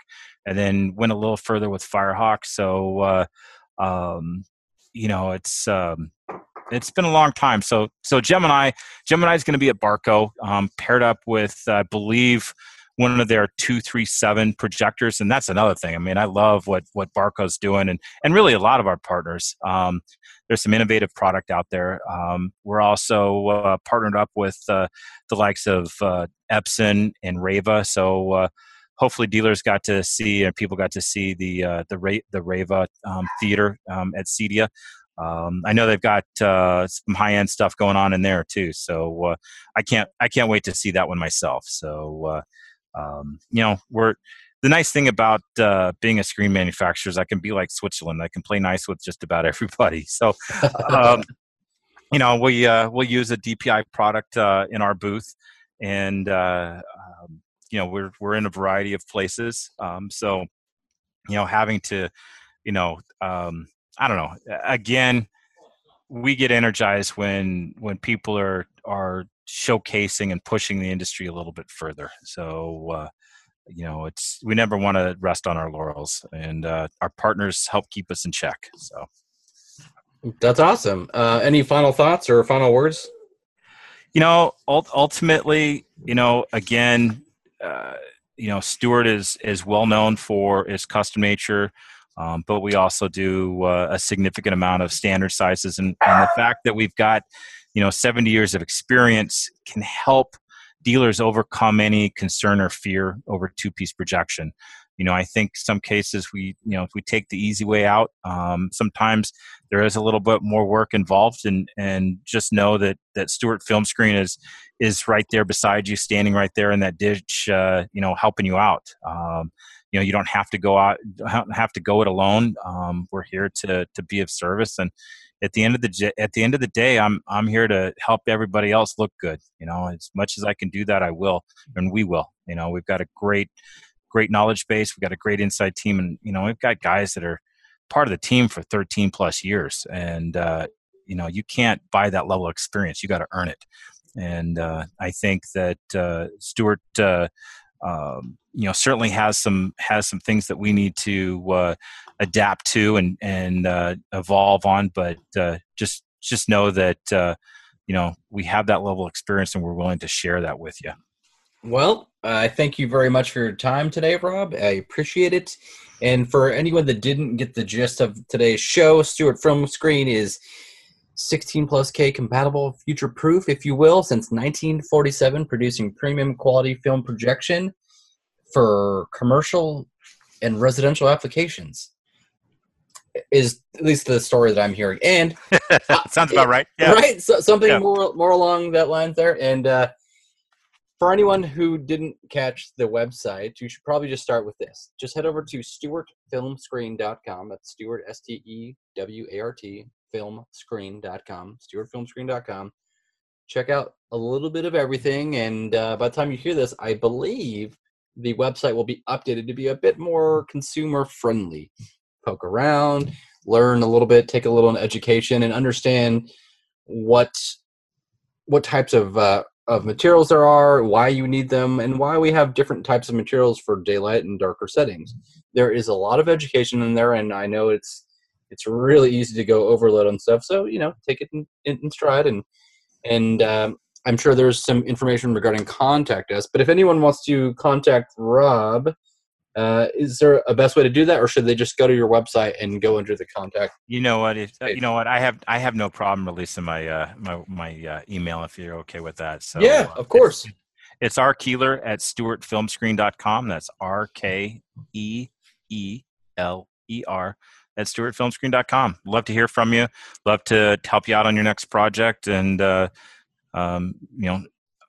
and then went a little further with firehawk so uh, um, you know it's um, it's been a long time. So so Gemini Gemini is going to be at Barco, um, paired up with I believe one of their two three seven projectors, and that's another thing. I mean, I love what what Barco's doing, and and really a lot of our partners. Um, there's some innovative product out there. Um, we're also uh, partnered up with uh, the likes of uh, Epson and Reva, so uh, hopefully dealers got to see and people got to see the uh, the Ra- the Reva um, theater um, at CEDIA. Um, I know they've got some high end stuff going on in there too, so I can't I can't wait to see that one myself. So um, you know, we're the nice thing about uh, being a screen manufacturer is I can be like Switzerland. I can play nice with just about everybody. So. Um, you know, we uh, we'll use a DPI product uh, in our booth, and um, you know we're we're in a variety of places. Um, so, you know, having to, you know, um, I don't know. Again, we get energized when when people are are showcasing and pushing the industry a little bit further. So uh, you know, it's we never want to rest on our laurels, and uh, our partners help keep us in check. So that's awesome. Uh, any final thoughts or final words? You know, ultimately, you know, again, uh, you know, Stewart is is well known for his custom nature. Um, but we also do uh, a significant amount of standard sizes, and, and the fact that we've got you know 70 years of experience can help dealers overcome any concern or fear over two-piece projection. You know, I think some cases we, you know, if we take the easy way out, um, sometimes there is a little bit more work involved, and and just know that that Stewart Film Screen is is right there beside you, standing right there in that ditch, uh, you know, helping you out. Um, you know you don't have to go out have to go it alone um, we're here to to be of service and at the end of the at the end of the day i'm i'm here to help everybody else look good you know as much as i can do that i will and we will you know we've got a great great knowledge base we've got a great inside team and you know we've got guys that are part of the team for 13 plus years and uh, you know you can't buy that level of experience you got to earn it and uh, i think that uh, Stewart uh, um, you know certainly has some has some things that we need to uh, adapt to and and uh, evolve on but uh, just just know that uh, you know we have that level of experience and we're willing to share that with you well i thank you very much for your time today rob. I appreciate it. And for anyone that didn't get the gist of today's show Stewart film screen is 16 plus K compatible, future proof, if you will, since 1947, producing premium quality film projection for commercial and residential applications. Is at least the story that I'm hearing, and sounds about right. Yeah. right, so, something Yeah. more more along that lines there. And uh, for anyone who didn't catch the website, you should probably just start with this. Just head over to stewartfilmscreen.com. That's Stewart S T E W A R T filmscreen.com. Stewartfilmscreen.com. Check out a little bit of everything, and uh, by the time you hear this, I believe the website will be updated to be a bit more consumer friendly. Poke around, learn a little bit, take a little education, and understand what what types of uh, of materials there are, why you need them, and why we have different types of materials for daylight and darker settings. There is a lot of education in there, and I know it's it's really easy to go overload on stuff. So you know, take it in, in, stride, and and um, I'm sure there's some information regarding contact us. But if anyone wants to contact Rob, uh, is there a best way to do that, or should they just go to your website and go under the contact? You know what? If, uh, you know what? I have I have no problem releasing my uh, my my uh, email if you're okay with that. So yeah, uh, of course. It's, it's R Keeler at stewartfilmscreen.com. That's R K E E L E R at stewartfilmscreen.com. Love to hear from you. Love to help you out on your next project, and uh, um, you know,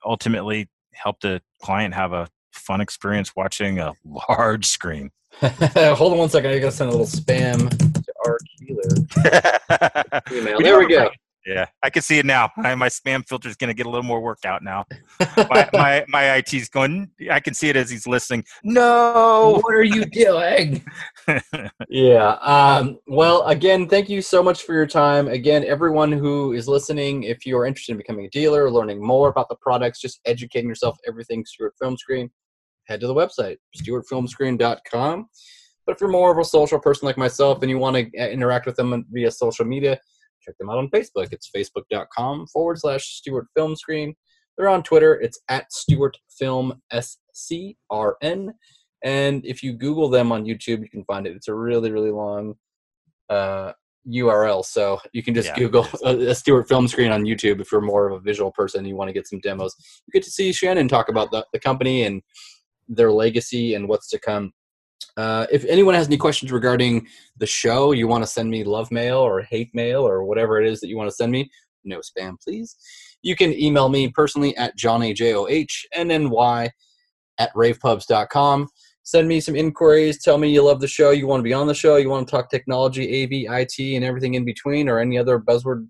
ultimately help the client have a fun experience watching a large screen. Hold on one second. I gotta send a little spam to R Keeler email. We there we have a go. Yeah, I can see it now. My, my spam filter is going to get a little more worked out now. My, my my IT's going. I can see it as he's listening. No. What are you doing? yeah. Um, well, again, thank you so much for your time. Again, everyone who is listening, if you are interested in becoming a dealer, learning more about the products, just educating yourself, everything Stewart Film Screen, head to the website, stewartfilmscreen.com. But if you're more of a social person like myself and you want to interact with them via social media, check them out on Facebook. It's facebook.com forward slash Stewart Film Screen. They're on Twitter. It's at Stewart Film SCRN. And if you Google them on YouTube, you can find it. It's a really, really long uh, URL. So you can just Yeah, Google a, a Stewart Film Screen on YouTube if you're more of a visual person and you want to get some demos. You get to see Shannon talk about the, the company and their legacy and what's to come. Uh, if anyone has any questions regarding the show, you want to send me love mail or hate mail or whatever it is that you want to send me, no spam, please. You can email me personally at Johnny J O H N N Y at ravepubs.com. Send me some inquiries. Tell me you love the show. You want to be on the show. You want to talk technology, AV, IT, and everything in between, or any other buzzword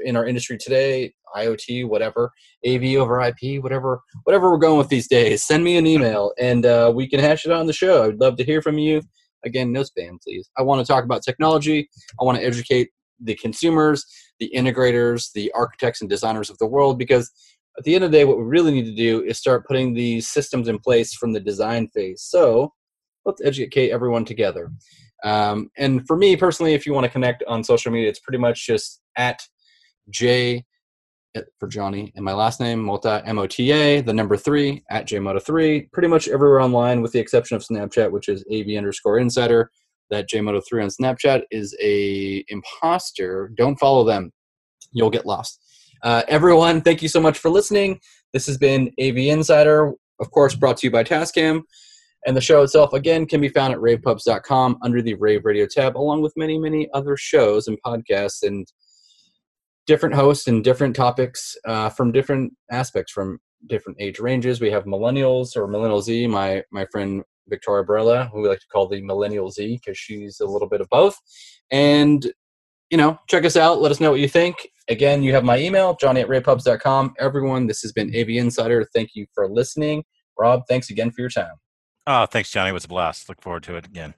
in our industry today, IoT, whatever, AV over IP, whatever, whatever we're going with these days. Send me an email and uh, we can hash it on the show. I'd love to hear from you. Again, no spam, please. I want to talk about technology. I want to educate the consumers, the integrators, the architects and designers of the world because at the end of the day, what we really need to do is start putting these systems in place from the design phase. So let's educate everyone together. Um, and for me personally, if you want to connect on social media, it's pretty much just at J for Johnny. And my last name Mota M O T A the number three at JMota three. Pretty much everywhere online with the exception of Snapchat which is AV underscore insider that JMota three on Snapchat is a imposter. Don't follow them. You'll get lost. Uh, everyone thank you so much for listening. This has been AV Insider of course brought to you by Tascam. And the show itself again can be found at ravepubs.com under the Rave Radio tab along with many many other shows and podcasts and different hosts and different topics uh, from different aspects from different age ranges. We have millennials or millennial Z. My my friend Victoria Barella, who we like to call the millennial Z because she's a little bit of both. And you know, check us out. Let us know what you think. Again, you have my email, Johnny at ravepubs.com. Everyone, this has been AV Insider. Thank you for listening. Rob, thanks again for your time. Oh, thanks, Johnny. It was a blast. Look forward to it again.